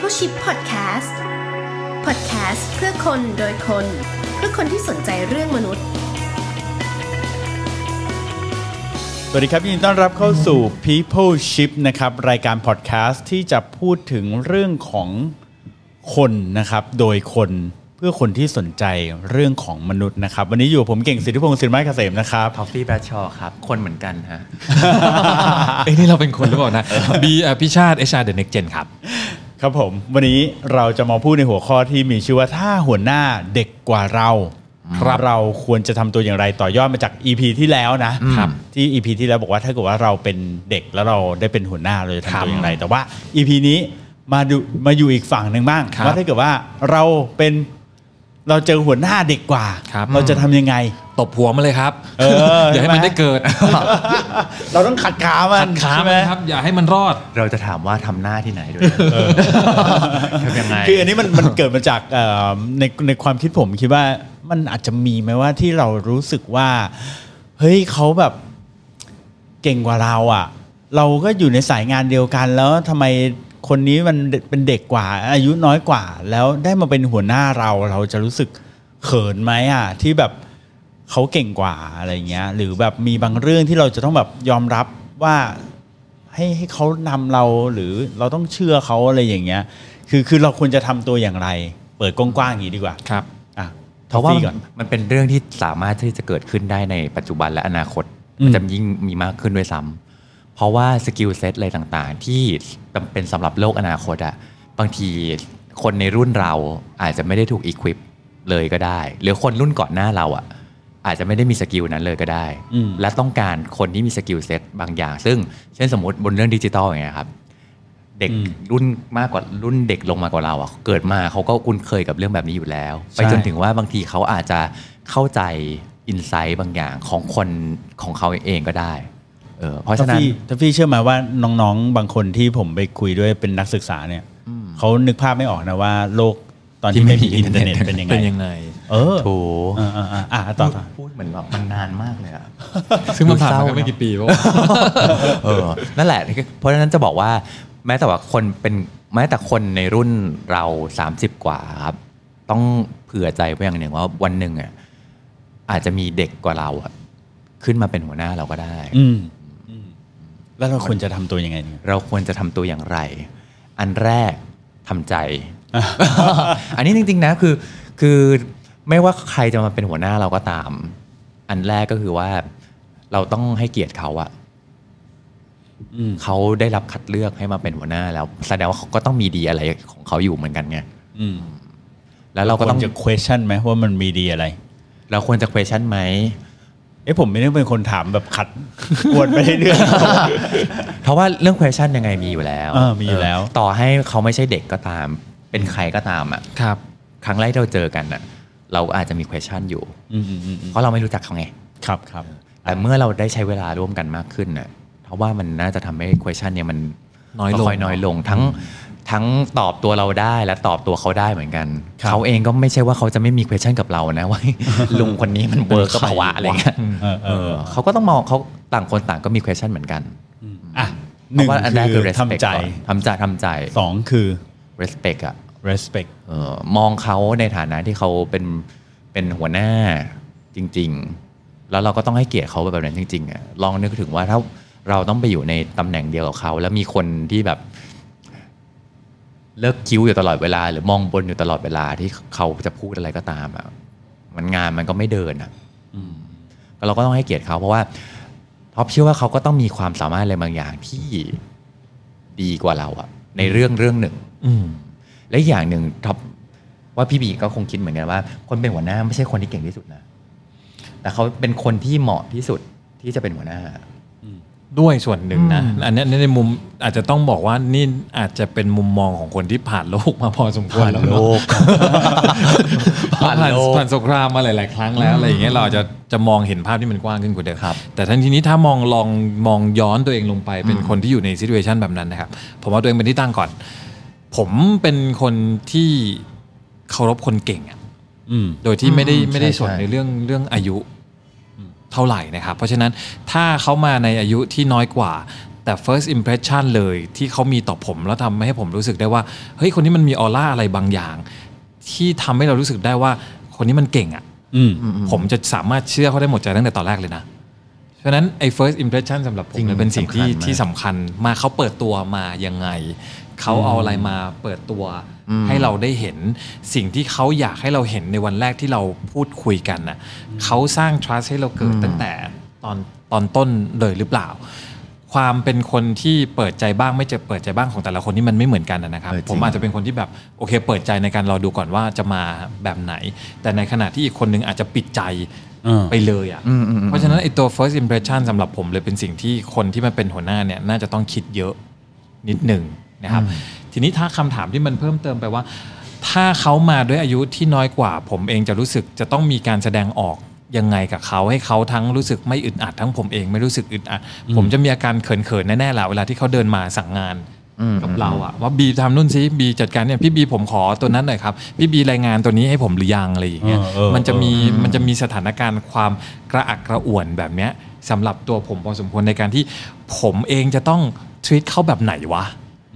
People Ship Podcast Podcast เพื่อคนโดยคน เพื่อคนที่สนใจเรื่องมนุษย์ สวัสดีครับยินดีต้อนรับเข้าสู่ People Ship นะครับ รายการพอดแคสต์ที่จะพูดถึงเรื่องของคนนะครับ โดยคนเพื่อคนที่สนใจเรื่องของมนุษย์นะครับ วันนี้อยู่กับผมเก่งสิทธิพงศ์สินไม้เกษมนะครับทอฟฟี่แบรดชอว์ครับ คนเหมือนกันฮะ เอ้ยนี่เราเป็นคนหรือเปล่านะ บีอภิชาติเอชาเดอะเน็กเจนครับ ครับผม วันนี้เราจะมาพูดในหัวข้อที่มีชื่อว่าถ้าหัวหน้าเด็กกว่าเราเราควรจะทำตัวอย่างไรต่อยอดมาจาก EP ที่แล้วนะครับที่ EP ที่แล้วบอกว่าถ้าเกิดว่าเราเป็นเด็กแล้วเราได้เป็นหัวหน้าเราจะทำตัวอย่างไร แต่ว่า EP นี้มาดูมาอยู่อีกฝั่งหนึ่งบ้างครับว่าถ้าเกิดว่าเราเป็น เราเจอหัวหน้าเด็กกว่าครับเราจะทำยังไงตบหัวมาเลยครับเอออย่าให้มันได้เกิด เราต้องขัดขามันขัดขาใช่ไหมัมนครับ อย่าให้มันรอด เราจะถามว่าทำหน้าที่ไหนด้วยทำยังไงคืออันนี้มันมันเกิดมาจากเอ่อในในความคิดผมคิดว่ามันอาจจะมีไหมว่าที่เรารู้สึกว่า เฮ้ยเขาแบบเก่งกว่าเราอะ เราก็อยู่ในสายงานเดียวกันแล้วทำไม คนนี้มันเป็นเด็กกว่า อายุน้อยกว่า แล้วได้มาเป็นหัวหน้าเราเราจะรู้สึกเขินไหมอะที่แบบเขาเก่งกว่าอะไรเงี้ย หรือแบบมีบางเรื่องที่เราจะต้องแบบยอมรับว่าให้ให้เขานำเราหรือเราต้องเชื่อเขาอะไรอย่างเงี้ย คือคือเราควรจะทำตัวอย่างไร เปิดกว้างๆอย่างนี้ดีกว่าครับอะเพราะว่าฟี่ก่อนมันเป็นเรื่องที่สามารถที่จะเกิดขึ้นได้ในปัจจุบันและอนาคตอืมมันจะยิ่งมีมากขึ้นด้วยซ้ำ เพราะว่า skill set อะไรต่างๆ ที่จำเป็นสำหรับโลกอนาคตอะบางทีคนในรุ่นเราอาจจะไม่ได้ถูก equip เลยก็ได้ หรือคนรุ่นก่อนหน้าเราอะอาจจะไม่ได้มี skill นั้นเลยก็ได้อืมและต้องการคนที่มี skill set บางอย่าง ซึ่งเช่นสมมติบนเรื่องดิจิตอลอย่างเงี้ยครับเด็กอืมรุ่นมากกว่ารุ่นเด็กลงมากว่าเราอะเกิดมาเขาก็คุ้นเคยกับเรื่องแบบนี้อยู่แล้วใช่ไปจนถึงว่าบางทีเขาอาจจะเข้าใจ insight บางอย่างของคนของเขาเองก็ได้ เออเพราะฉะนั้นถ้พี่ถ้าพี่เชื่อไหมว่าน้องๆ บางคนที่ผมไปคุยด้วยเป็นนักศึกษาเนี่ยเขานึกภาพไม่ออกนะว่าโลกตอนที่ไม่มีอินเทอร์เน็ตเป็นยังไงเป็นยังไง เออถูอ่าอ่าอ่าอะต่อต่อพูดเหมือนแบบมันนานมากเลยอะซึ่งมันผ่านดูเศร้ามาแค่ไม่เนอะกี่ปีวะเออนั่นแหละ เพราะฉะนั้นจะบอกว่า แม้แต่ว่าคนเป็นแม้แต่คนในรุ่นเรา 30 กว่าครับ ต้องเผื่อใจไว้อย่างหนึ่งว่าวันหนึ่งอะอาจจะมีเด็กกว่าเราอะขึ้นมาเป็นหัวหน้าเราก็ได้อืมอืม แล้วเราควรจะทำตัวยังไงเนี่ยเราควรจะทำตัวอย่างไร อันแรกทำใจ อันนี้จริง ๆ นะคือคือไม่ว่าใครจะมาเป็นหัวหน้าเราก็ตาม อันแรกก็คือว่าเราต้องให้เกียรติเขาอะอืมเขาได้รับคัดเลือกให้มาเป็นหัวหน้าแล้วแสดงว่าเขาก็ต้องมีดีอะไรของเขาอยู่เหมือนกันไงอืมแล้วเราก็ควต้อรงจะ question ไหมว่ามันมีดีอะไร เราควรจะ question ไหม เอ้ผมไม่ได้เป็นคนถามแบบขัดวนไปเรื่อยเพราะว่าเรื่อง question ยังไงมีอยู่แล้วเออมีอยู่แล้วเต่อให้เขาไม่ใช่เด็กก็ตาม เป็นใครก็ตามอะครับ ครั้งแรกที่เราเจอกันอะเราอาจจะมี question อยู่ๆอืมอืมอืมอืมเพราะเราไม่รู้จักเขาไงครับครับ แต่เมื่อเราได้ใช้เวลาร่วมกันมากขึ้นน่ะเพราะว่ามันน่าจะทำให้ question เนี่ยมันน้อยลงค่อยๆน้อยลงทั้ง ทั้งตอบตัวเราได้และตอบตัวเขาได้เหมือนกันครับเขาเองก็ไม่ใช่ว่าเขาจะไม่มี question กับเรานะว่าลุงคนนี้มัน work ป่าววะอะไรเงี้ยเออเอเอออเขาก็ต้องมองเขาต่างคนต่างก็มี question เหมือนกันอะหเพนึ่งราะว่าอันแรกคืคืออ respect ทำใจก่อนทำใจทำใจสองคือ respect อะ respect เออมองเขาในฐานะที่เขาเป็นเป็นหัวหน้าจริง ๆ แล้วเราก็ต้องให้เกียรติเขาแบบนั้นจริงๆอะลองนึกถึงว่าถ้าเราต้องไปอยู่ในตำแหน่งเดียวกับเขา แล้วมีคนที่แบบ เลิกคิ้วอยู่ตลอดเวลา หรือมองบนอยู่ตลอดเวลาที่เขาจะพูดอะไรก็ตามอะมันงานมันก็ไม่เดินอะก็เราก็ต้องให้เกียรติเขาเพราะว่าท็อปเชื่อว่าเขาก็ต้องมีความสามารถอะไรบางอย่างที่ดีกว่าเราอะ ในเรื่องเรื่องหนึ่งอืมและอีกอย่างหนึ่งท็อปว่าพี่บีก็คงคิดเหมือนกันว่า คนเป็นหัวหน้าไม่ใช่คนที่เก่งที่สุดนะ แต่เขาเป็นคนที่เหมาะที่สุดที่จะเป็นหัวหน้า ด้วยส่วนหนึ่งนะอันเนี้ยในมุมอาจจะต้องบอกว่านี่อาจจะเป็นมุมมองของคนที่ผ่านโลกมาพอสมควรแล้วเนอะผ่านผ่านโลกผ่านสงครามมาหลาย ๆ ครั้งแล้วอะไรอย่างเงี้ยเราอาจจะจะมองเห็นภาพที่มันกว้างขึ้นกว่าเดิมครับแต่ทันทีนี้ถ้ามองลองมองย้อนตัวเองลงไปเป็นคนที่อยู่ในซิ t u เ t ชันแบบนั้นนะครับผมว่าตัวเองเป็นที่ตั้งก่อน ผมเป็นคนที่เคารพคนเก่งอะอืมโดยที่ไม่ได้อืมไม่ได้ใช่สนใช่ในเรื่องเรื่องอายุ เท่าไหร่นะครับ เพราะฉะนั้นถ้าเขามาในอายุที่น้อยกว่า แต่ first impression เลยที่เขามีต่อผมแล้วทำให้ผมรู้สึกได้ว่าเฮ้ยคนนี้มันมีออร่าอะไรบางอย่าง ที่ทำให้เรารู้สึกได้ว่าคนนี้มันเก่งอะ่ะอืมผมจะสามารถเชื่อเขาได้หมดใจตั้งแต่ตอนแรกเลยนะ ฉะนั้นไอ้ first impression สำหรับผมจริงเนี่ยเป็นสิ่งที่สำคัญมากที่สำคัญมากเขาเปิดตัวมายังไง เขาเอาอะไรมาเปิดตัวให้เราได้เห็นสิ่งที่เขาอยากให้เราเห็นในวันแรกที่เราพูดคุยกันน่ะเขาสร้าง trust ให้เราเกิดตั้งแต่ตอนตอนต้นเลยหรือเปล่า ความเป็นคนที่เปิดใจบ้างไม่จะเปิดใจบ้างของแต่ละคนนี่มันไม่เหมือนกันนะครับ เออจริง ผมอาจจะเป็นคนที่แบบโอเค เปิดใจในการรอดูก่อนว่าจะมาแบบไหน แต่ในขณะที่อีกคนนึงอาจจะปิดใจเออไปเลยอะอืมอืมอืมเพราะฉะนั้นไอ้ตัว first impression สำหรับผมเลยเป็นสิ่งที่คนที่มาเป็นหัวหน้าเนี่ยน่าจะต้องคิดเยอะนิดหนึ่งนะครับ ทีนี้ถ้าคำถามที่มันเพิ่มเติมไปว่า ถ้าเขามาด้วยอายุที่น้อยกว่า ผมเองจะรู้สึกจะต้องมีการแสดงออกยังไงกับเขาให้เขาทั้งรู้สึกไม่อึดอัดทั้งผมเองไม่รู้สึกอึดอัดผมจะมีอาการเขินๆแน่ๆแหละเวลาที่เขาเดินมาสั่งงานอืม กับเราอะว่าบีทำนู่นซิบีจัดการเนี่ยพี่บีผมขอตัวนั้นหน่อยครับพี่บีรายงานตัวนี้ให้ผมหรือยังอะไรอย่างเงี้ยเออเออมันจะมีเออมันจะมีสถานการณ์ความกระอักกระอ่วนแบบเนี้ยสำหรับตัวผมพอสมควรในการที่ผมเองจะต้องทวีตเขาแบบไหนวะ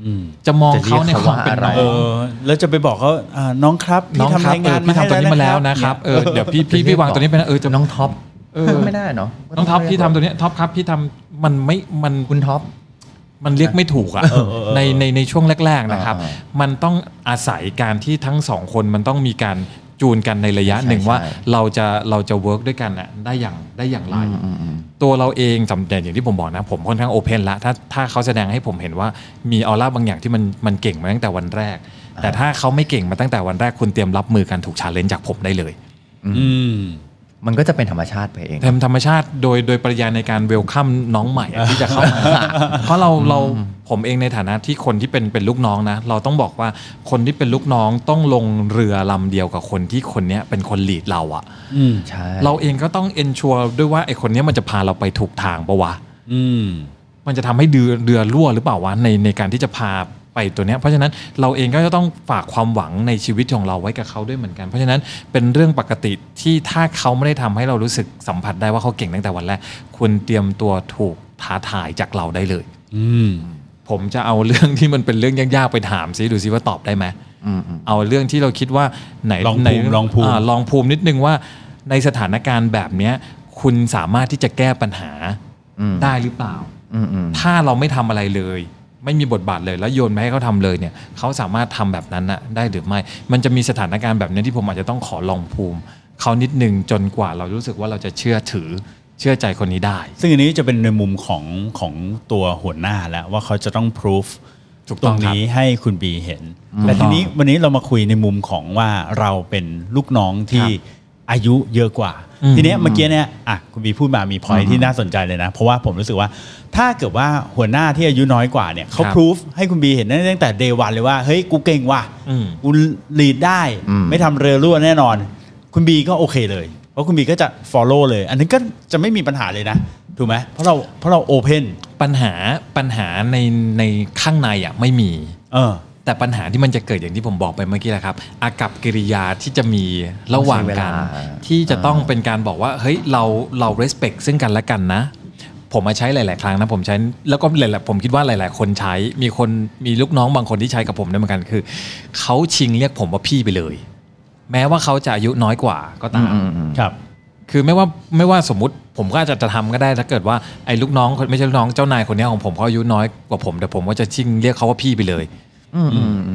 อืมจะมองจะเรียเขากในเขาความว่าเป็นอะไรน้องเออแล้วจะไปบอกเขาอ่าน้องครับน้พี่องทำครับรายานเองอพี่ทำตัวนี้มาแล้วนะครับเออเดี๋ยวพี่พี่พี่วางตัวนี้ไปนะเออจะน้องท็อปเออไม่ได้เนาะน้องท็อปพี่ทำตัวเนี้ยท็อปครับพี่ทำมันไม่มันคุณท็อป มันเรียกไม่ถูกอะในในในช่วงแรก ๆนะครับอ่ามันต้องอาศัยการที่ทั้งสองคนมันต้องมีการจูนกันในระยะใช่หนึ่งว่าใช่เราจะเราจะ work ด้วยกันอะได้อย่างได้อย่างไรอืมอืมอืมตัวเราเองสำแต่อย่างที่ผมบอกนะ ผมค่อนข้าง open ละถ้าถ้าเขาแสดงให้ผมเห็นว่ามีออร่าบางอย่างที่มันมันเก่งมาตั้งแต่วันแรก แต่ถ้าเขาไม่เก่งมาตั้งแต่วันแรกคุณเตรียมรับมือการถูก challenge จากผมได้เลย อื มมันก็จะเป็นธรรมชาติไปเองเต็มธรรมชาติโดยโดยปริยายในการ welcome น้องใหม่อะที่จะเข้ามาเพราะเราเราผมเองในฐานะที่คนที่เป็นเป็นลูกน้องนะ เราต้องบอกว่าคนที่เป็นลูกน้องต้องลงเรือลำเดียวกับคนที่คนเนี้ยเป็นคนลีดเราอะอืมใช่เราเองก็ต้องเอนชัวร์ด้วยว่าไอคนเนี้ยมันจะพาเราไปถูกทางปะวะอืมมันจะทำให้เรือเรือรั่วหรือเปล่าวะในในการที่จะพา ไปตัวเนี้ยเพราะฉะนั้นเราเองก็จะต้องฝากความหวังในชีวิตของเราไว้กับเขาด้วยเหมือนกัน เพราะฉะนั้นเป็นเรื่องปกติที่ถ้าเขาไม่ได้ทำให้เรารู้สึกสัมผัสได้ว่าเขาเก่งตั้งแต่วันแรกคุณเตรียมตัวถูกท้าทายจากเราได้เลย อืมผมจะเอาเรื่องที่มันเป็นเรื่องยากๆไปถามซิดูซิว่าตอบได้ไหมอืมอืมเอาเรื่องที่เราคิดว่าไหนลองภูมิไหนลองภูมิาลองภูมินิดนึงว่าในสถานการณ์แบบเนี้ยคุณสามารถที่จะแก้ปัญหาอืมได้หรือเปล่าอืมอืมถ้าเราไม่ทำอะไรเลย ไม่มีบทบาทเลยแล้วโยนมาให้เขาทำเลยเนี่ยเขาสามารถทำแบบนั้นนะได้หรือไม่ มันจะมีสถานการณ์แบบนี้ที่ผมอาจจะต้องขอลองภูมิเขานิดนึงจนกว่าเรารู้สึกว่าเราจะเชื่อถือเชื่อใจคนนี้ได้ ซึ่งอันนี้จะเป็นในมุมของของตัวหัวหน้าแล้วว่าเขาจะต้องพิสูจถูกตต้รองงครับนี้ให้คุณบีเห็นถูกแต่ต้ทีองนี้วันนี้เรามาคุยในมุมของว่าเราเป็นลูกน้องที่ อายุเยอะกว่าอืมทีเนี้ยเมื่อกี้เนี่ยอะคุณบีพูดมามีพอยที่น่าสนใจเลยนะ เพราะว่าผมรู้สึกว่าถ้าเกิดว่าหัวหน้าที่อายุน้อยกว่าเนี่ยเขาพิสูจให้คุณบีเห็นได้ตั้งแต่เดวันเลยว่า เฮ้ย กูเก่งว่ะอืมกูลีดได้อืมไม่ทำเรือรั่วแน่นอน คุณบีก็โอเคเลย เพราะคุณบีก็จะ follow เลย อันนี้ก็จะไม่มีปัญหาเลยนะถูกไหมเพราะเราเพราะเรา open ปัญหาปัญหาในในข้างในอะไม่มี เออ แต่ปัญหาที่มันจะเกิดอย่างที่ผมบอกไปเมื่อกี้แหละครับ อากับกิริยาที่จะมีระหว่างกันต้องใช้เวลาที่จะต้องเป็นการบอกว่าเฮ้ยเราเรา respect ซึ่งกันและกันนะ ผมมาใช้หลาย ๆ ครั้งนะผมใช้แล้วก็หลายๆผมคิดว่าหลาย ๆ คนใช้มีคนมีลูกน้องบางคนที่ใช้กับผมด้วยเหมือนกันคือเขาชิงเรียกผมว่าพี่ไปเลย แม้ว่าเขาจะอายุน้อยกว่าก็อืตามมอืมอืมครับคือไม่ว่าไม่ว่าสมมติผมก็อาจจะจะทำก็ได้ถ้าเกิดว่าไอ้ลูกน้องคนไม่ใช่ลูกน้องเจ้านายคนเนี้ยของผมเขาอายุน้อยกว่าผม แต่ผมก็จะชิงเรียกเขาว่าพี่ไปเลยอืมอืมอืม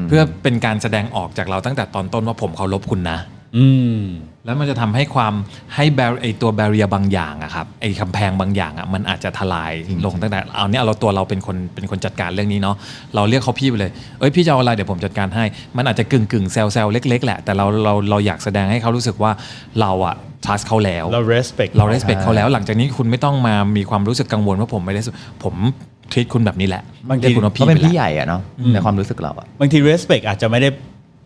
เพื่อเป็นการแสดงออกจากเราตั้งแต่ตอนต้นว่าผมเคารพคุณนะอืมแล้วมันจะทำให้ความให้แบรไอตัวแบเรียบางอย่างอะครับไอคำแพงบางอย่างอะมันอาจจะทลายลงตั้งแต่เอาเนี่ยเราตัวเราเป็นคนเป็นคนจัดการเรื่องนี้เนาะเราเรียกเขาพี่ไปเลยเอ้ยพี่จะเอาอะไรเดี๋ยวผมจัดการให้ มันอาจจะกึ่งกึ่งๆแซวแซวเล็ก ๆ แหละ แต่เราเราเราอยากแสดงให้เขารู้สึกว่าเราอะ trust เขาแล้วเรา respect เรา respect เขาแล้ว หลังจากนี้คุณไม่ต้องมามีความรู้สึกกังวลว่าผมไม่ได้ผม ท e a t คุณแบบนี้แหละบางทีเรียกคุณว่าเขาพี่เป็นไปพี่แล้วใหญ่อะเนาะอืมในความรู้สึกเราอะบางที respect อาจจะไม่ได้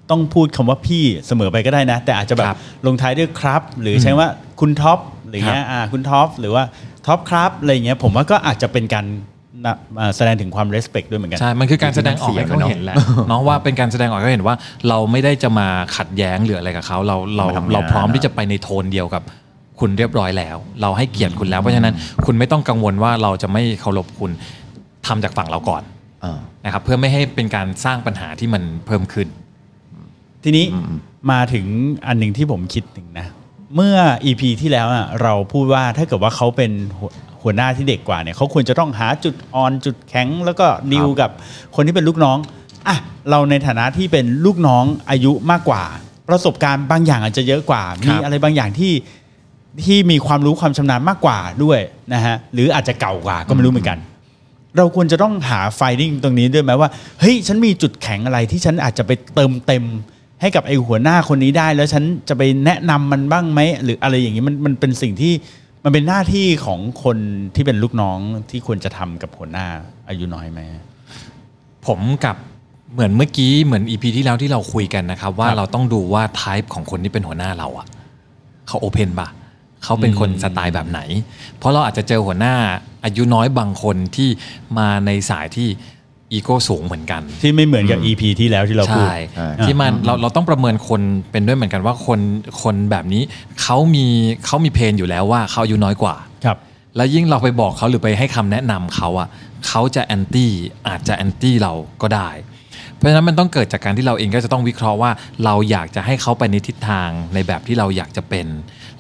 ต้องพูดคำว่าพี่เสมอไปก็ได้นะ แต่อาจจะแบครับบลงท้ายด้วยครับ หรือใช้ว่าคุณท็อปหรือเงี้ยอ่าคุณท็อปหรือว่าท็อปครับอะไรเงี้ยผมว่าก็อาจจะเป็นการนะอ่าแสดงถึงความ respect ด้วยเหมือนกัน ใช่ มันคือการแสดงออกให้เขาเห็นแหละเนาะว่าเป็นการแสดงออกให้เขาเห็นว่า เราไม่ได้จะมาขัดแย้งหรืออะไรกับเขาเราเรามาทำงานเราพร้อมที่จะไปในโทนเดียวกับคุณเรียบร้อยแล้ว เราให้เกียรติคุณแล้วเพราะฉะนั้นคุณไม่ต้องกังวลว่าเราจะไม่เคารพคุณ ทำจากฝั่งเราก่อนเออนะครับเพื่อไม่ให้เป็นการสร้างปัญหาที่มันเพิ่มขึ้น ทีนี้อืมมาถึงอันหนึ่งที่ผมคิดถึงนะ เมื่อ EP ที่แล้วอะเราพูดว่าถ้าเกิดว่าเขาเป็นหัวหัวหน้าที่เด็กกว่าเนี่ยเขาควรจะต้องหาจุดอ่อนจุดแข็ง แล้วก็ดีลกับคนที่เป็นลูกน้องอะเราในฐานะที่เป็นลูกน้องอายุมากกว่า ประสบการณ์บางอย่างอาจจะเยอะกว่า มีอะไรบางอย่างที่ที่มีความรู้ความชำนาญมากกว่าด้วยนะฮะหรืออาจจะเก่ากว่าก็ไม่รู้เหมือนกัน เราควรจะต้องหาไฟดิ้งตรงนี้ด้วยไหมว่าเฮ้ยฉันมีจุดแข็งอะไรที่ฉันอาจจะไปเติมเต็มให้กับไอ้หัวหน้าคนนี้ได้ แล้วฉันจะไปแนะนำมันบ้างไหมหรืออะไรอย่างนี้มันมันเป็นสิ่งที่มันเป็นหน้าที่ของคนที่เป็นลูกน้องที่ควรจะทำกับหัวหน้าอายุน้อยไหมผมกับเหมือนเมื่อกี้เหมือนอีพีที่แล้วที่เราคุยกันนะครับ ว่ารเราต้องดูว่าไทป์ของคนที่เป็นหัวหน้าเราอะเขาโอเพนปะ เขาเป็นคนอืมสไตล์แบบไหน เพราะเราอาจจะเจอหัวหน้าอายุน้อยบางคนที่มาในสายที่อีโก้สูงเหมือนกัน ที่ไม่เหมือนกับ EP ที่แล้วที่เราพูดใช่ใช่ที่มันเราเราต้องประเมินคนเป็นด้วยเหมือนกันว่าคนคนแบบนี้เขามีเขามี pain อยู่แล้วว่าเขาอายุน้อยกว่าครับ แล้วยิ่งเราไปบอกเขาหรือไปให้คำแนะนำเขาอะเขาจะ anti อาจจะ anti เราก็ได้ เพราะฉะนั้นมันต้องเกิดจากการที่เราเองก็จะต้องวิเคราะห์ว่า เราอยากจะให้เขาไปในทิศทางในแบบที่เราอยากจะเป็น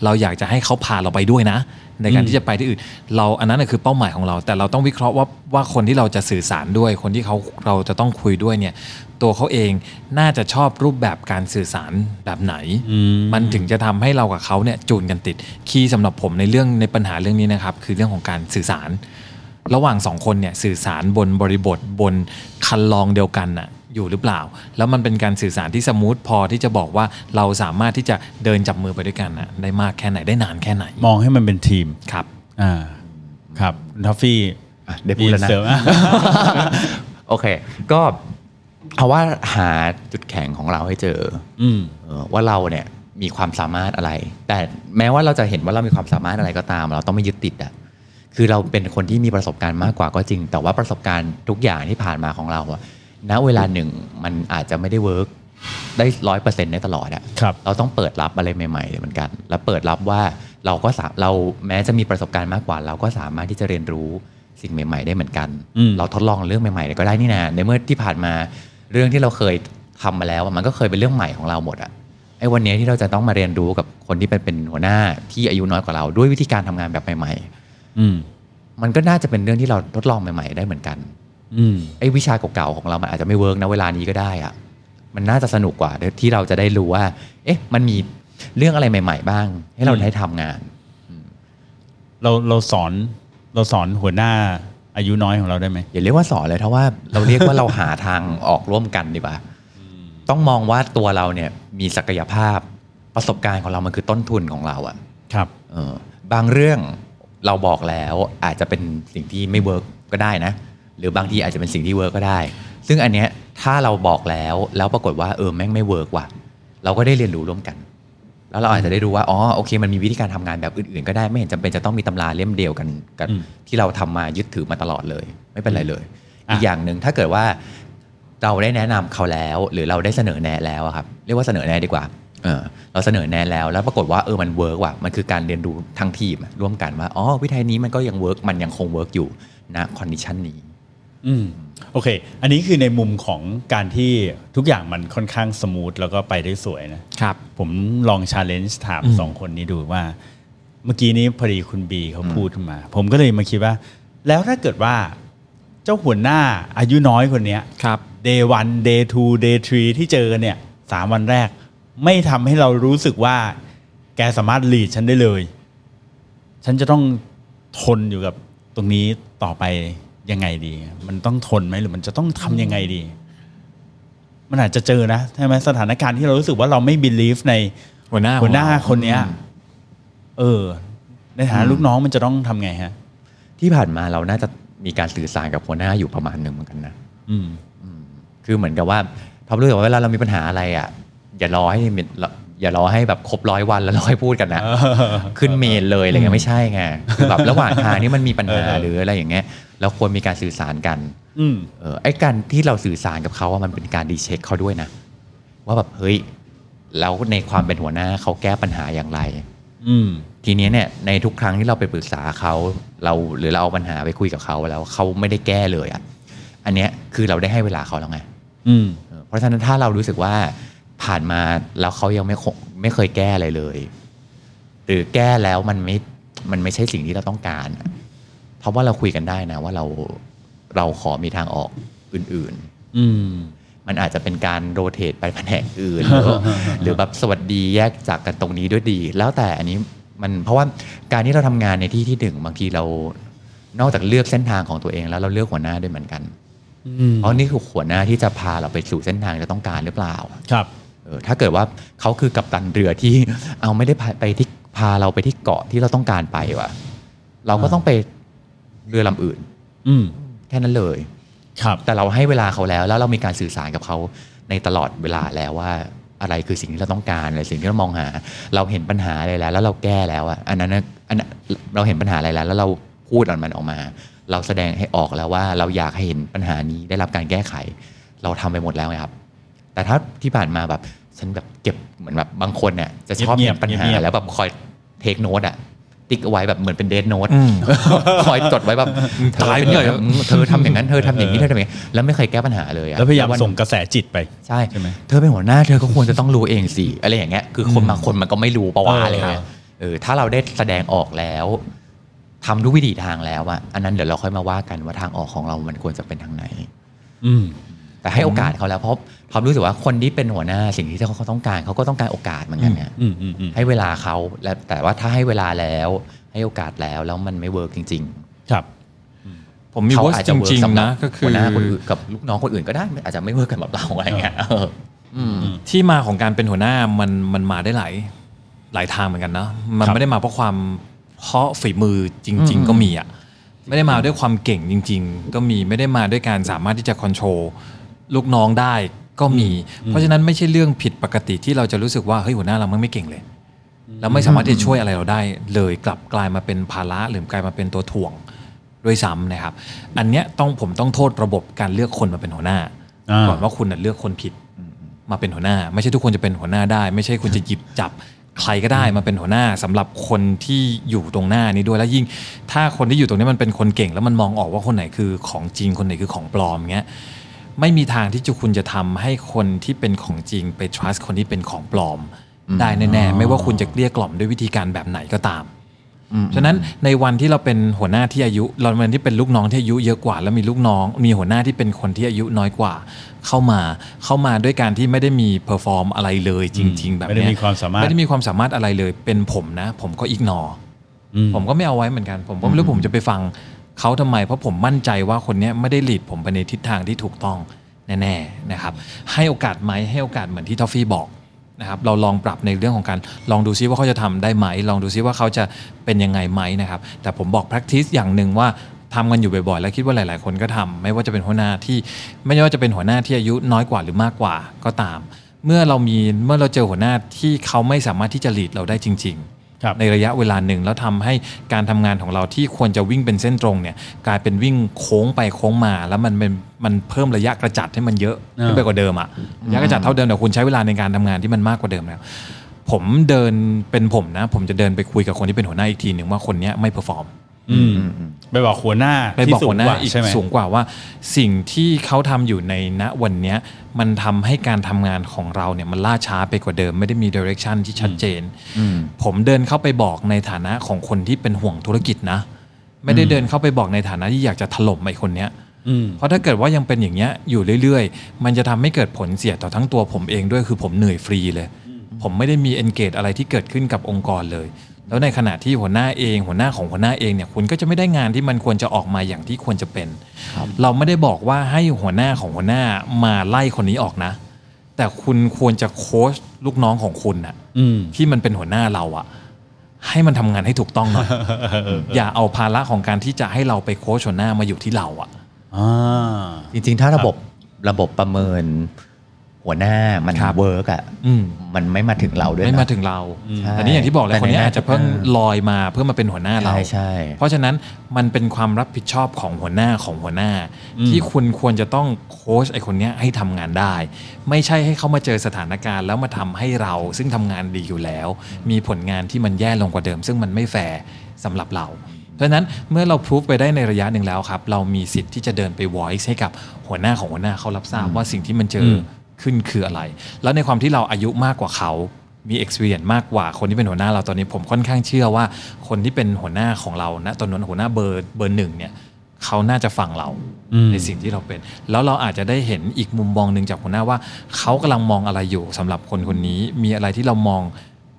เราอยากจะให้เขาพาเราไปด้วยนะ ในการอืมที่จะไปที่อื่น เราอันนั้นนะคือเป้าหมายของเรา แต่เราต้องวิเคราะห์ว่าว่าคนที่เราจะสื่อสารด้วย คนที่เขาเราจะต้องคุยด้วยเนี่ยตัวเขาเองน่าจะชอบรูปแบบการสื่อสารแบบไหนอืมมันถึงจะทำให้เรากับเขาเนี่ยจูนกันติด key สำหรับผมในเรื่องในปัญหาเรื่องนี้นะครับ คือเรื่องของการสื่อสาร ระหว่างสองคนเนี่ยสื่อสารบนบริบทบนครรลองเดียวกันน่ะ อยู่หรือเปล่า แล้วมันเป็นการสื่อสารที่ smooth พอที่จะบอกว่าเราสามารถที่จะเดินจับมือไปด้วยกันน่ะได้มากแค่ไหนได้นานแค่ไหน มองให้มันเป็นทีมครับอ่าครับคุณทัฟฟี่อะได้พูดแล้วนะมีเสริมอะโอเค ก็เอาว่าหาจุดแข็งของเราให้เจออืมเออว่าเราเนี่ยมีความสามารถอะไร แต่แม้ว่าเราจะเห็นว่าเรามีความสามารถอะไรก็ตาม เราต้องไม่ยึดติดอะคือเราเป็นคนที่มีประสบการณ์มากกว่าก็จริง แต่ว่าประสบการณ์ทุกอย่างที่ผ่านมาของเราอะ ณเวลาหนึ่งมันอาจจะไม่ได้เวิร์กได้ร้อยเปอร์เซ็นต์ได้ตลอดอะครับเราต้องเปิดรับอะไรใหม่ๆเหมือนกัน แล้วเปิดรับว่าเราก็สาเราแม้จะมีประสบการณ์มากกว่า เราก็สามารถที่จะเรียนรู้สิ่งใหม่ ๆ ได้เหมือนกันอืมเราทดลองเรื่องใหม่ๆก็ได้นี่นะในเมื่อที่ผ่านมาเรื่องที่เราเคยทำมาแล้วอะมันก็เคยเป็นเรื่องใหม่ของเราหมดอะไอ้วันนี้ที่เราจะต้องมาเรียนรู้กับคนที่เป็นเป็นหัวหน้าที่อายุน้อยกว่าเราด้วยวิธีการทำงานแบบใหม่อืมๆมันก็น่าจะเป็นเรื่องที่เราทดลองใหม่ ๆ ได้เหมือนกันอืม ไอ้วิชาเก่าๆของเรามันอาจจะไม่เวิร์กนะเวลานี้ก็ได้อะมันน่าจะสนุกกว่าที่เราจะได้รู้ว่า เอ๊ะ มันมีเรื่องอะไรใหม่ ๆ บ้าง ให้เราได้ทำงาน เราเราสอนเราสอนหัวหน้าอายุน้อยของเราได้ไหมอย่าเรียกว่าสอนเลยถ้าว่าเราเรียกว่าเราหาทางออกร่วมกันดีกว่าต้องมองว่าตัวเราเนี่ยมีศักยภาพประสบการณ์ของเรามันคือต้นทุนของเราอะครับเออบางเรื่องเราบอกแล้วอาจจะเป็นสิ่งที่ไม่ work ก็ได้นะ หรือบางทีอาจจะเป็นสิ่งที่ work ก็ได้ ซึ่งอันเนี้ยถ้าเราบอกแล้วแล้วปรากฏว่าเออแม่งไม่ work ว่ะเราก็ได้เรียนรู้ร่วมกัน แล้วเราอาจจะได้รู้ว่าอ๋อโอเคมันมีวิธีการทำงานแบบอื่นๆ ก็ได้ไม่เห็นจำเป็นจะต้องมีตำราเล่มเดียวกันกับอืมที่เราทำมายึดถือมาตลอดเลย ไม่เป็นไรเลยอะอีกอย่างหนึ่งถ้าเกิดว่าเราได้แนะนำเขาแล้ว หรือเราได้เสนอแนะแล้วอะครับ เรียกว่าเสนอแนะดีกว่าเออเราเสนอแนะแล้วแล้วปรากฏว่าเออมัน work ว่ะมันคือการเรียนรู้ทั้งทีมอะร่วมกันว่าอ๋อวิธีนี้มันก็ยัง work มันยังคง work อยู่ณ condition นี้ อืมโอเค อันนี้คือในมุมของการที่ทุกอย่างมันค่อนข้าง smooth แล้วก็ไปได้สวยนะครับ ผมลอง challenge ถามอืมสองคนนี้ดูว่า เมื่อกี้นี้พอดีคุณบีเขาพูดขึ้นมา ผมก็เลยมาคิดว่า แล้วถ้าเกิดว่าเจ้าหัวหน้าอายุน้อยคนเนี้ยครับ day one day two day three ที่เจอกันเนี่ยสามวันแรก ไม่ทำให้เรารู้สึกว่า แกสามารถลีดฉันได้เลย ฉันจะต้องทนอยู่กับตรงนี้ต่อไป ยังไงดี มันต้องทนไหมหรือมันจะต้องทำยังไงดี มันอาจจะเจอนะใช่ไหมสถานการณ์ที่เรารู้สึกว่าเราไม่ believe ในหัวหน้าหัวหน้าของเราคนเนี้ย เออ ในฐานะอืมลูกน้องมันจะต้องทำไงฮะ ที่ผ่านมาเราน่าจะมีการสื่อสารกับหัวหน้าอยู่ประมาณหนึ่งเหมือนกันนะอืมคือเหมือนกับว่าพอรู้สึกว่าเวลาเรามีปัญหาอะไรอะ อย่ารอให้มีอย่ารอให้แบบครบร้อยวันแล้วเราค่อยพูดกันนะขึ้นเมนเลยอะไรเงี้ยไม่ใช่ไงคือแบบระหว่างทางนี่มันมีปัญหาเออหรืออะไรอย่างเงี้ย เราควรมีการสื่อสารกันอืมเออไอ้การที่เราสื่อสารกับเขาว่ามันเป็นการดีเช็คเขาด้วยนะ ว่าแบบเฮ้ยแล้วในความเป็นหัวหน้าเขาแก้ปัญหาอย่างไร อืมทีนี้เนี่ยในทุกครั้งที่เราไปปรึกษาเขาเราหรือเราเอาปัญหาไปคุยกับเขาแล้วเขาไม่ได้แก้เลยอะอันเนี้ยคือเราได้ให้เวลาเขาแล้วไงอืมเออเพราะฉะนั้นถ้าเรารู้สึกว่าผ่านมาแล้วเขายังไม่คงไม่เคยแก้อะไรเลย หรือแก้แล้วมันไม่มันไม่ใช่สิ่งที่เราต้องการอะ เพราะว่าเราคุยกันได้นะว่าเราเราขอมีทางออกอื่น ๆ อืมมันอาจจะเป็นการโรเตทไปแผนกอื่นหรือหรือแบบสวัสดีแยกจากกันตรงนี้ด้วยดี แล้วแต่อันนี้มันเพราะว่าการที่เราทำงานในที่ที่หนึ่งบางทีเรานอกจากเลือกเส้นทางของตัวเองแล้วเราเลือกหัวหน้าด้วยเหมือนกันอืมเพราะนี่คือหัวหน้าที่จะพาเราไปสู่เส้นทางที่เราต้องการหรือเปล่า ครับเออถ้าเกิดว่าเขาคือกัปตันเรือที่เอาไม่ได้พาไปที่พาเราไปที่เกาะที่เราต้องการไปว่ะเราก็ต้องไป เรือลำอื่น อืมแค่นั้นเลย ครับ แต่เราให้เวลาเขาแล้ว แล้วเรามีการสื่อสารกับเขาในตลอดเวลาแล้วว่าอะไรคือสิ่งที่เราต้องการอะไรสิ่งที่เรามองหา เราเห็นปัญหาอะไรแล้ว แล้วเราแก้แล้วอะอันนั้นน่ะอันนั้นเราเห็นปัญหาอะไรแล้ว แล้วเราพูดออกมันออกมา เราแสดงให้ออกแล้วว่า เราอยากให้เห็นปัญหานี้ได้รับการแก้ไข เราทำไปหมดแล้วไงครับ แต่ถ้าที่ผ่านมาแบบฉันแบบเก็บเหมือนแบบบางคนเนี่ยจะชอบเงีเห็ยบนๆปัญหาเงียบๆแล้วแบบคอยเทคโนตอะ ติ๊กเอาไว้แบบเหมือนเป็นเดทโนตอืมคอยจดไว้แบบเธอตายเป็นไปอย่างเลยนั้นเธอทำอย่างนั้นเธอทำอย่างนี้เธอทำอย่างนี้แล้วไม่เคยแก้ปัญหาเลยอะแล้วพยายามวันส่งกระแสจิตไปใช่ใช่ไหมเธอเป็นหัวหน้าเธอก็ควรจะต้องรู้เองสิอะไรอย่างเงี้ยคือคนบางคนมันก็ไม่รู้ประวัติเออออะไรเงี้ยเออถ้าเราได้แสดงออกแล้วทำทุกวิถีทางแล้วอะอันนั้นเดี๋ยวเราค่อยมาว่ากันว่าทางออกของเรามันควรจะเป็นทางไหน อืม แต่ให้โอกาสเขาแล้วเพราะพอรู้สึกว่าคนที่เป็นหัวหน้าสิ่งที่เขาต้องการเขาก็ต้องการโอกาสเหมือนกันเนี่ยอืมอืมอืมให้เวลาเขาและแต่ว่าถ้าให้เวลาแล้ว ให้โอกาสแล้วแล้วมันไม่เวิร์กจริงครับ ผมๆมีเขาอาจจะ work สำหรับนะก็คือหัวหน้าคนอื่นกับลูกน้องคนอื่นก็ได้อาจจะไม่ work กันแบบเราอะไรเงี้ยเอออืมที่มาของการเป็นหัวหน้ามันมันมาได้หลายหลายทางเหมือนกันนะมันครับไม่ได้มาเพราะความเพราะฝีมือจริงอืมๆก็มีอะไม่ได้มาด้วยความเก่งจริง ๆ ก็มีไม่ได้มาด้วยการสามารถที่จะ control ลูกน้องได้ก็มี เพราะฉะนั้นไม่ใช่เรื่องผิดปกติที่เราจะรู้สึกว่าเฮ้ยหัวหน้าเราไม่เก่งเลย แล้วไม่สามารถที่จะช่วยอะไรเราได้ เลยกลับกลายมาเป็นภาระหรือกลายมาเป็นตัวถ่วงด้วยซ้ำนะครับ อันเนี้ยต้องผมต้องโทษระบบการเลือกคนมาเป็นหัวหน้าอ่าก่อนว่าคุณน่ะเลือกคนผิดมาเป็นหัวหน้า ไม่ใช่ทุกคนจะเป็นหัวหน้าได้ ไม่ใช่คุณจะหยิบจับใครก็ได้มาเป็นหัวหน้าสำหรับคนที่อยู่ตรงหน้านี้ด้วยแล้วยิ่ง ถ้าคนที่อยู่ตรงนี้มันเป็นคนเก่ง แล้วมันมองออกว่าคนไหนคือของจริงคนไหนคือของปลอมเงี้ย ไม่มีทางที่จะคุณจะทำให้คนที่เป็นของจริงไป trust คนที่เป็นของปลอม ได้แน่ๆไม่ว่าคุณจะเกลี้ยกล่อมด้วยวิธีการแบบไหนก็ตามฉะนั้นในวันที่เราเป็นหัวหน้าที่อายุเราวันที่เป็นลูกน้องที่อายุเยอะกว่า แล้วมีลูกน้อง มีหัวหน้าที่เป็นคนที่อายุน้อยกว่า เข้ามาเข้ามาด้วยการที่ไม่ได้มี perform อะไรเลยจริง ๆ แบบไม่ได้เนี้ยมีความสามารถไม่ได้มีความสามารถอะไรเลยเป็นผมนะ ผมก็ ignore อืมผมก็ไม่เอาไว้เหมือนกัน ผมก็ไม่รู้ผมจะไปฟัง เขาทำไม เพราะผมมั่นใจว่าคนนี้ไม่ได้ lead ผมไปในทิศทางที่ถูกต้องแน่ๆนะครับ ให้โอกาสไหมให้โอกาสเหมือนที่ทอฟฟี่บอกนะครับ เราลองปรับในเรื่องของการลองดูซิว่าเขาจะทำได้ไหม ลองดูซิว่าเขาจะเป็นยังไงไหมนะครับ แต่ผมบอก practice อย่างหนึ่งว่าทำกันอยู่บ่อยๆ แล้วคิดว่าหลายๆ คนก็ทำไม่ว่าจะเป็นหัวหน้าที่ไม่ว่าจะเป็นหัวหน้าที่อายุน้อยกว่าหรือมากกว่าก็ตาม เมื่อเรามีเมื่อเราเจอหัวหน้าที่เขาไม่สามารถที่จะหลีดเราได้จริง ๆ ในระยะเวลาหนึ่ง แล้วทำให้การทำงานของเราที่ควรจะวิ่งเป็นเส้นตรงเนี่ยกลายเป็นวิ่งโค้งไปโค้งมา แล้วมันเป็นมันเพิ่มระยะกระจัดให้มันเยอะอ่าขึ้นไปกว่าเดิมอะระยะกระจัดเท่าเดิมแต่คุณใช้เวลาในการทำงานที่มันมากกว่าเดิมแล้วผมเดินเป็นผมนะ ผมจะเดินไปคุยกับคนที่เป็นหัวหน้าอีกทีหนึ่งว่าคนเนี้ยไม่ perform อืมไปบอกหัวหน้าไปบอกที่สูหังวหน้ากว่าอีกใช่ไหมสูงกว่าว่า สิ่งที่เขาทำอยู่ในณวันเนี้ยมันทำให้การทำงานของเราเนี่ยมันล่าช้าไปกว่าเดิม ไม่ได้มี direction ที่ชัดเจนผมเดินเข้าไปบอกในฐานะของคนที่เป็นห่วงธุรกิจนะ ไม่ได้เดินเข้าไปบอกในฐานะที่อยากจะถล่มไอ้คนเนี้ยอืมเพราะถ้าเกิดว่ายังเป็นอย่างเงี้ยอยู่เรื่อยๆ มันจะทำให้เกิดผลเสียต่อทั้งตัวผมเองด้วยคือผมเหนื่อยฟรีเลย ผมไม่ได้มี engage อะไรที่เกิดขึ้นกับองค์กรเลย แล้วในขณะที่หัวหน้าเอง หัวหน้าของหัวหน้าเองเนี่ยคุณก็จะไม่ได้งานที่มันควรจะออกมาอย่างที่ควรจะเป็นเราไม่ได้บอกว่าให้หัวหน้าของหัวหน้ามาไล่คนนี้ออกนะ แต่คุณควรจะโค้ชลูกน้องของคุณน่ะอืมที่มันเป็นหัวหน้าเราอะให้มันทำงานให้ถูกต้องหน่อยอย่าเอาภาระของการที่จะให้เราไปโค้ชหัวหน้ามาอยู่ที่เราอะอ่าจริงๆ ถ้าระบบระบบประเมิน หัวหน้ามันครับ work อะอืมมันไม่มาถึงเราด้วยไม่นะมาถึงเราใช่แต่นี่อย่างที่บอกเลยแต่คนนี้ในอาจจะเพิ่งเออลอยมาเพื่อมาเป็นหัวหน้าเราใช่ใช่เพราะฉะนั้นมันเป็นความรับผิดชอบของหัวหน้าของหัวหน้า ที่คุณควรจะต้องโค้ชไอคนเนี้ยให้ทำงานได้ ไม่ใช่ให้เขามาเจอสถานการณ์แล้วมาทำให้เรา ซึ่งทำงานดีอยู่แล้ว มีผลงานที่มันแย่ลงกว่าเดิม ซึ่งมันไม่แฟร์สำหรับเราเพราะฉะนั้นเมื่อเราพิสูจไปได้ในระยะหนึ่งแล้วครับ เรามีสิทธิ์ที่จะเดินไป voice ให้กับหัวหน้าของหัวหน้าเขารับทราบว่าสิ่งที่มันเจออม ขึ้นคืออะไร แล้วในความที่เราอายุมากกว่าเขา มี experience มากกว่าคนที่เป็นหัวหน้าเราตอนนี้ผมค่อนข้างเชื่อว่า คนที่เป็นหัวหน้าของเราณตอนนั้นหัวหน้าเบอร์เบอร์หนึ่งเนี่ยเขาน่าจะฟังเราอืมในสิ่งที่เราเป็น แล้วเราอาจจะได้เห็นอีกมุมมองหนึ่งจากหัวหน้าว่าเขากำลังมองอะไรอยู่สำหรับคนคนนี้ มีอะไรที่เรามอง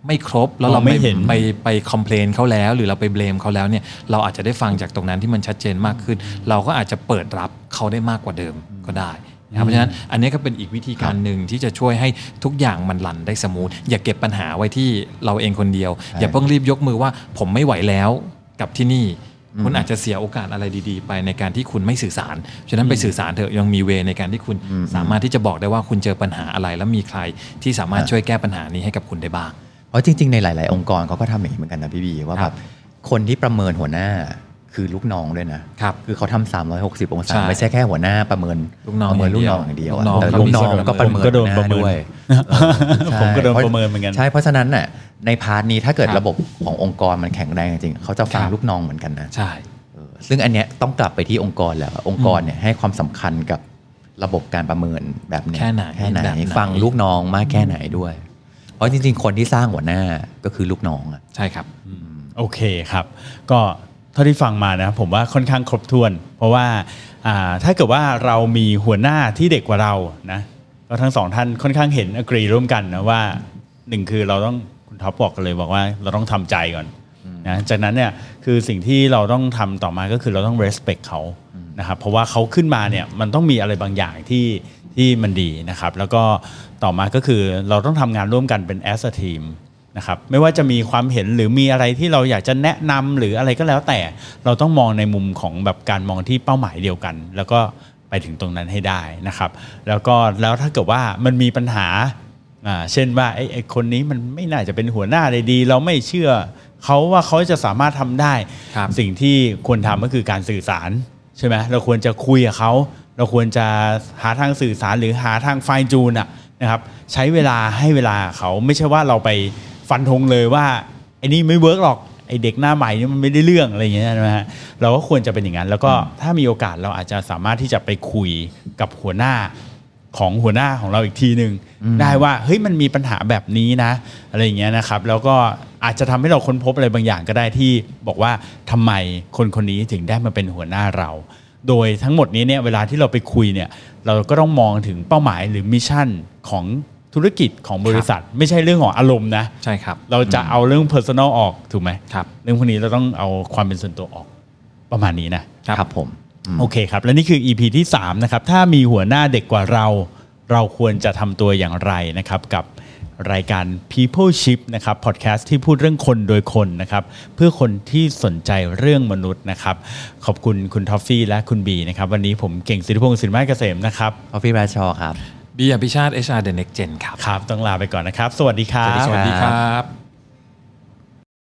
ไม่ครบแล้วเรามองไม่เห็นไปไปคอมเพลนเขาแล้ว หรือเราไปเบลมเขาแล้วเนี่ยเราอาจจะได้ฟังจากตรงนั้นที่มันชัดเจนมากขึ้น เราก็อาจจะเปิดรับเขาได้มากกว่าเดิมก็ได้ นะครับเพราะฉะนั้นอันนี้ก็เป็นอีกวิธีการหนึ่งที่จะช่วยให้ทุกอย่างมันรันได้สมูทอย่าเก็บปัญหาไว้ที่เราเองคนเดียว อย่าเพิ่งรีบยกมือว่าผมไม่ไหวแล้วกับที่นี่คุณอาจจะเสียโอกาสอะไรดีๆ ไปในการที่คุณไม่สื่อสาร ฉะนั้นไปสื่อสารเถอะยังมีเวในการที่คุณสามารถที่จะบอกได้ว่าคุณเจอปัญหาอะไร แล้วมีใครที่สามารถช่วยแก้ปัญหานี้ให้กับคุณได้บ้าง เพราะจริง ๆ ในหลาย ๆ องค์กรเขาก็ทำอย่างนี้เหมือนกันนะพี่บีว่าคแบรับบคนที่ประเมินหัวหน้า คือลูกน้องด้วยนะครับคือเขาทำ360 องศาใช่ไม่ใช่แค่หัวหน้าประเมินลูกน้องประเมินอลูย่ากงเดียวน้องอย่างเดียวอะลูกน้องแต่ก็ลูกมีน้องส่วนก็ประเมินก็โดนหัวหประเมินด้วยผมก็โดนประเมินเหมือนกันใช่เพราะฉะนั้นน่ะในพาร์ทนี้ถ้าเกิดครับระบบขององค์กรมันแข็งแรงจริงๆเขาจะฟังครับลูกน้องเหมือนกันนะใช่เออซึ่งอันเนี้ยต้องกลับไปที่องค์กรแล้วองค์กรเนี่ยให้ความสำคัญกับระบบการประเมินแบบเนี้ยแค่ไหนแค่ไหนแบบไหนฟังลูกน้องมากแค่ไหนด้วย เพราะจริง ๆ คนที่สร้างหัวหน้าก็คือลูกน้องอะใช่ครับโอเคครับ ก็ เท่าที่ฟังมานะผมว่าค่อนข้างครบถ้วน เพราะว่าอ่าถ้าเกิดว่าเรามีหัวหน้าที่เด็กกว่าเรานะก็ทั้งสองท่านค่อนข้างเห็นอกรีร่วมกันนะว่าหนึ่งคือเราต้องคุณท็อปบอกกันเลยบอกว่าเราต้องทำใจก่อนนะจากนั้นเนี่ยคือสิ่งที่เราต้องทำต่อมาก็คือเราต้อง respect เขานะครับเพราะว่าเขาขึ้นมาเนี่ยมันต้องมีอะไรบางอย่างที่ที่มันดีนะครับ แล้วก็ต่อมาก็คือเราต้องทำงานร่วมกันเป็น as a team นะครับไม่ว่าจะมีความเห็นหรือมีอะไรที่เราอยากจะแนะนำหรืออะไรก็แล้วแต่เราต้องมองในมุมของแบบการมองที่เป้าหมายเดียวกัน แล้วก็ไปถึงตรงนั้นให้ได้นะครับ แล้วก็แล้วถ้าเกิดว่ามันมีปัญหาอ่าเช่นว่าไอ้ไอ้คนนี้มันไม่น่าจะเป็นหัวหน้าได้ดี เราไม่เชื่อเขาว่าเขาจะสามารถทำได้ครับสิ่งที่ควรทำก็คือการสื่อสารใช่ไหมเราควรจะคุยกับเขาเราควรจะหาทางสื่อสารหรือหาทางไฟจูนอะนะครับใช้เวลาให้เวลาเขาไม่ใช่ว่าเราไป ฟันธงเลยว่าไอ้นี่ไม่เวิร์กหรอกไอ้เด็กหน้าใหม่นี่มันไม่ได้เรื่องอะไรอย่างเงี้ยนะฮะเราก็ควรจะเป็นอย่างนั้น แล้วก็ถ้ามีโอกาสเราอาจจะสามารถที่จะไปคุยกับหัวหน้าของหัวหน้าของเราอีกทีหนึ่งได้ว่าเฮ้ยมันมีปัญหาแบบนี้นะอะไรอย่างเงี้ยนะครับ แล้วก็อาจจะทำให้เราค้นพบอะไรบางอย่างก็ได้ที่บอกว่าทำไมคนคนนี้ถึงได้มาเป็นหัวหน้าเรา โดยทั้งหมดนี้เนี่ยเวลาที่เราไปคุยเนี่ยเราก็ต้องมองถึงเป้าหมายหรือมิชชั่นของ ธุรกิจของบริษัท ไม่ใช่เรื่องของอารมณ์นะใช่ครับ เราจะเอาเรื่อง personal ออกถูกไหมครับเรื่องพวกนี้เราต้องเอาความเป็นส่วนตัวออกประมาณนี้นะครับผมอืมโอเคครับ และนี่คือ EP ที่ 3 นะครับ ถ้ามีหัวหน้าเด็กกว่าเรา เราควรจะทำตัวอย่างไรนะครับ กับรายการ People Ship นะครับพอดแคสต์ที่พูดเรื่องคนโดยคนนะครับ เพื่อคนที่สนใจเรื่องมนุษย์นะครับ ขอบคุณคุณทอฟฟี่และคุณบีนะครับ วันนี้ผมเก่งสิทธิพงศ์สินไม้เกษมนะครับพอฟี่แบรชอครับ บีอภิชาติ HR The Next Gen ครับ ครับ ต้องลาไปก่อนนะครับ สวัสดีครับ สวัสดีสวัสดีครับ